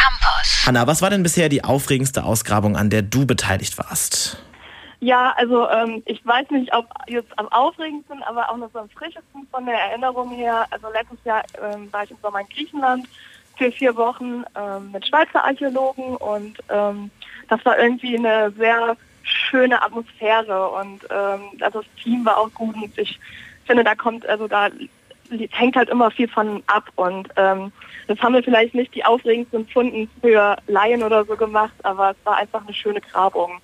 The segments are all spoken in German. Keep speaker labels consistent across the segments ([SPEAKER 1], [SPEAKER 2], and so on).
[SPEAKER 1] Campus.
[SPEAKER 2] Hanna, was war denn bisher die aufregendste Ausgrabung, an der du beteiligt warst?
[SPEAKER 3] Ja, also ähm, ich weiß nicht, ob jetzt am aufregendsten, aber auch noch so am frischesten von der Erinnerung her. Also letztes Jahr ähm, war ich im Sommer in Griechenland für vier Wochen ähm, mit Schweizer Archäologen und ähm, das war irgendwie eine sehr schöne Atmosphäre und ähm, also das Team war auch gut und ich finde, da kommt, also da hängt halt immer viel von ab und ähm, das haben wir vielleicht nicht die aufregendsten Funden für Laien oder so gemacht, aber es war einfach eine schöne Grabung.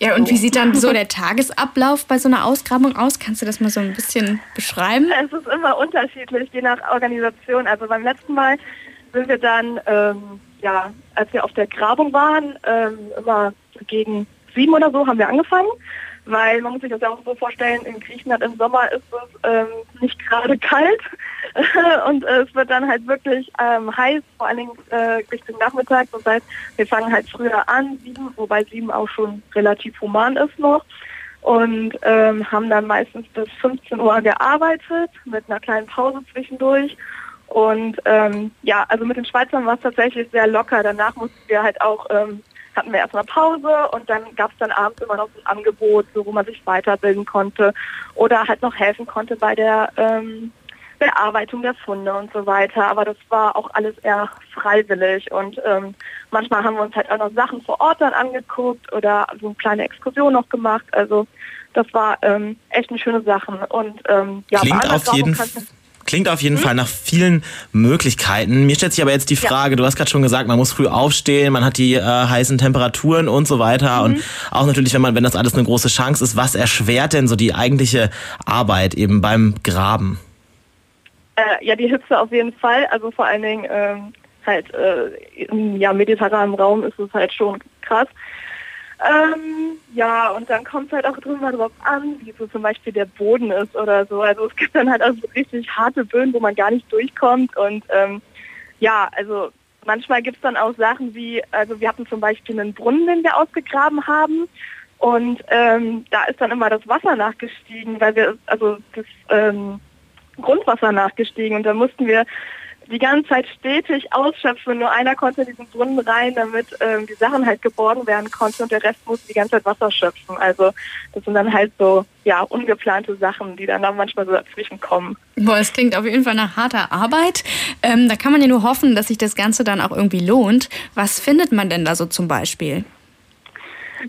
[SPEAKER 4] Ja, und wie sieht dann so der Tagesablauf bei so einer Ausgrabung aus? Kannst du das mal so ein bisschen beschreiben?
[SPEAKER 3] Es ist immer unterschiedlich, je nach Organisation. Also beim letzten Mal sind wir dann, ähm, ja, als wir auf der Grabung waren, ähm, immer gegen sieben oder so haben wir angefangen weil man muss sich das ja auch so vorstellen, in Griechenland im Sommer ist es ähm, nicht gerade kalt und äh, es wird dann halt wirklich ähm, heiß, vor allen Dingen äh, Richtung Nachmittag. Das heißt, wir fangen halt früher an, sieben, wobei sieben auch schon relativ human ist noch und ähm, haben dann meistens bis 15 Uhr gearbeitet mit einer kleinen Pause zwischendurch. Und ähm, ja, also mit den Schweizern war es tatsächlich sehr locker. Danach mussten wir halt auch ähm, hatten wir erstmal Pause und dann gab es dann abends immer noch so ein Angebot, so, wo man sich weiterbilden konnte oder halt noch helfen konnte bei der ähm, Bearbeitung der Funde und so weiter. Aber das war auch alles eher freiwillig und ähm, manchmal haben wir uns halt auch noch Sachen vor Ort dann angeguckt oder so eine kleine Exkursion noch gemacht. Also das war ähm, echt eine schöne Sache. Und ähm, ja,
[SPEAKER 2] Klingt auf jeden Fall Klingt auf jeden hm? Fall nach vielen Möglichkeiten. Mir stellt sich aber jetzt die Frage, ja. du hast gerade schon gesagt, man muss früh aufstehen, man hat die äh, heißen Temperaturen und so weiter. Mhm. Und auch natürlich, wenn man, wenn das alles eine große Chance ist, was erschwert denn so die eigentliche Arbeit eben beim Graben?
[SPEAKER 3] Äh, ja, die Hitze auf jeden Fall. Also vor allen Dingen ähm, halt äh, im ja, mediterranen Raum ist es halt schon krass. Ähm, ja, und dann kommt es halt auch drüber drauf an, wie so zum Beispiel der Boden ist oder so. Also es gibt dann halt auch so richtig harte Böden, wo man gar nicht durchkommt. Und ähm, ja, also manchmal gibt es dann auch Sachen wie, also wir hatten zum Beispiel einen Brunnen, den wir ausgegraben haben. Und ähm, da ist dann immer das Wasser nachgestiegen, weil wir, also das ähm, Grundwasser nachgestiegen. Und da mussten wir die ganze Zeit stetig ausschöpfen. Nur einer konnte in diesen Brunnen rein, damit ähm, die Sachen halt geborgen werden konnten und der Rest musste die ganze Zeit Wasser schöpfen. Also das sind dann halt so ja ungeplante Sachen, die dann, dann manchmal so dazwischen kommen.
[SPEAKER 4] Boah, es klingt auf jeden Fall nach harter Arbeit. Ähm, da kann man ja nur hoffen, dass sich das Ganze dann auch irgendwie lohnt. Was findet man denn da so zum Beispiel?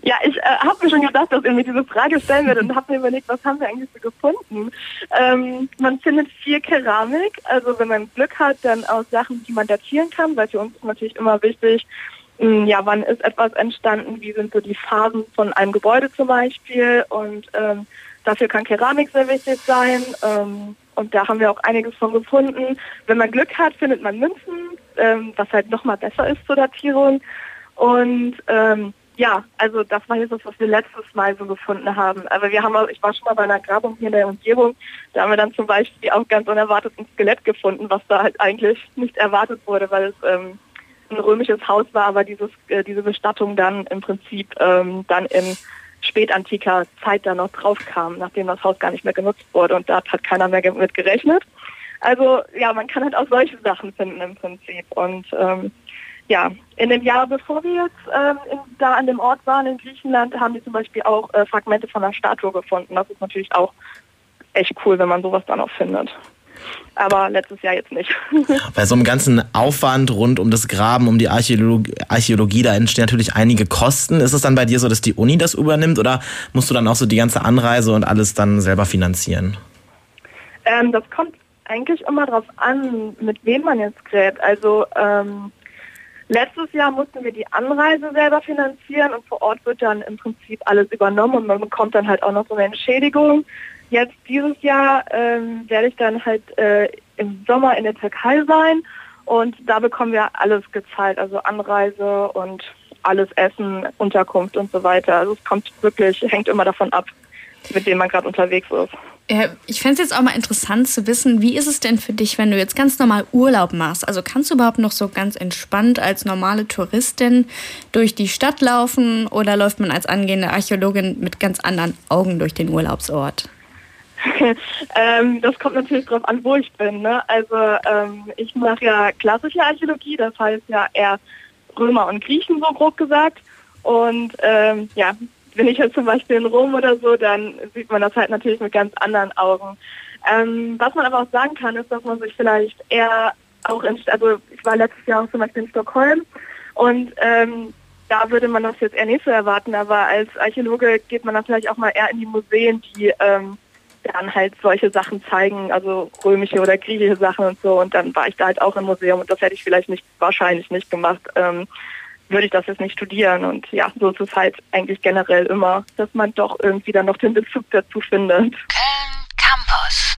[SPEAKER 3] Ja, ich äh, habe mir schon gedacht, dass ihr mir diese Frage stellen werdet und habe mir überlegt, was haben wir eigentlich so gefunden. Ähm, man findet viel Keramik, also wenn man Glück hat, dann aus Sachen, die man datieren kann, weil für uns ist natürlich immer wichtig, mh, hm, ja, wann ist etwas entstanden, wie sind so die Phasen von einem Gebäude zum Beispiel und ähm, dafür kann Keramik sehr wichtig sein. Ähm, und da haben wir auch einiges von gefunden. Wenn man Glück hat, findet man Münzen, ähm, was halt nochmal besser ist zur Datierung. Und ähm, ja, also das war jetzt das, was wir letztes Mal so gefunden haben. Aber wir haben, ich war schon mal bei einer Grabung hier in der Umgebung, da haben wir dann zum Beispiel auch ganz unerwartet ein Skelett gefunden, was da halt eigentlich nicht erwartet wurde, weil es ähm, ein römisches Haus war, aber dieses, äh, diese Bestattung dann im Prinzip ähm, dann in spätantiker Zeit da noch drauf kam, nachdem das Haus gar nicht mehr genutzt wurde und da hat keiner mehr mit gerechnet. Also ja, man kann halt auch solche Sachen finden im Prinzip und ähm, ja, in dem Jahr, bevor wir jetzt ähm, in, da an dem Ort waren in Griechenland, haben die zum Beispiel auch äh, Fragmente von einer Statue gefunden. Das ist natürlich auch echt cool, wenn man sowas dann auch findet. Aber letztes Jahr jetzt nicht.
[SPEAKER 2] Bei so einem ganzen Aufwand rund um das Graben, um die Archäologie, Archäologie, da entstehen natürlich einige Kosten. Ist es dann bei dir so, dass die Uni das übernimmt oder musst du dann auch so die ganze Anreise und alles dann selber finanzieren?
[SPEAKER 3] Ähm, das kommt eigentlich immer darauf an, mit wem man jetzt gräbt. Also ähm, Letztes Jahr mussten wir die Anreise selber finanzieren und vor Ort wird dann im Prinzip alles übernommen und man bekommt dann halt auch noch so eine Entschädigung. Jetzt dieses Jahr ähm, werde ich dann halt äh, im Sommer in der Türkei sein und da bekommen wir alles gezahlt, also Anreise und alles Essen, Unterkunft und so weiter. Also es kommt wirklich, hängt immer davon ab, mit dem man gerade unterwegs ist.
[SPEAKER 4] Ja, ich fände es jetzt auch mal interessant zu wissen, wie ist es denn für dich, wenn du jetzt ganz normal Urlaub machst? Also kannst du überhaupt noch so ganz entspannt als normale Touristin durch die Stadt laufen oder läuft man als angehende Archäologin mit ganz anderen Augen durch den Urlaubsort?
[SPEAKER 3] ähm, das kommt natürlich darauf an, wo ich bin. Ne? Also ähm, ich mache ja klassische Archäologie, das heißt ja eher Römer und Griechen, so grob gesagt. Und ähm, ja, wenn ich jetzt zum Beispiel in Rom oder so, dann sieht man das halt natürlich mit ganz anderen Augen. Ähm, was man aber auch sagen kann, ist, dass man sich vielleicht eher auch in, also ich war letztes Jahr auch zum Beispiel in Stockholm und ähm, da würde man das jetzt eher nicht so erwarten, aber als Archäologe geht man dann vielleicht auch mal eher in die Museen, die ähm, dann halt solche Sachen zeigen, also römische oder griechische Sachen und so. Und dann war ich da halt auch im Museum und das hätte ich vielleicht nicht, wahrscheinlich nicht gemacht, ähm, würde ich das jetzt nicht studieren. Und ja, so ist es halt eigentlich generell immer, dass man doch irgendwie dann noch den Bezug dazu findet. Köln Campus.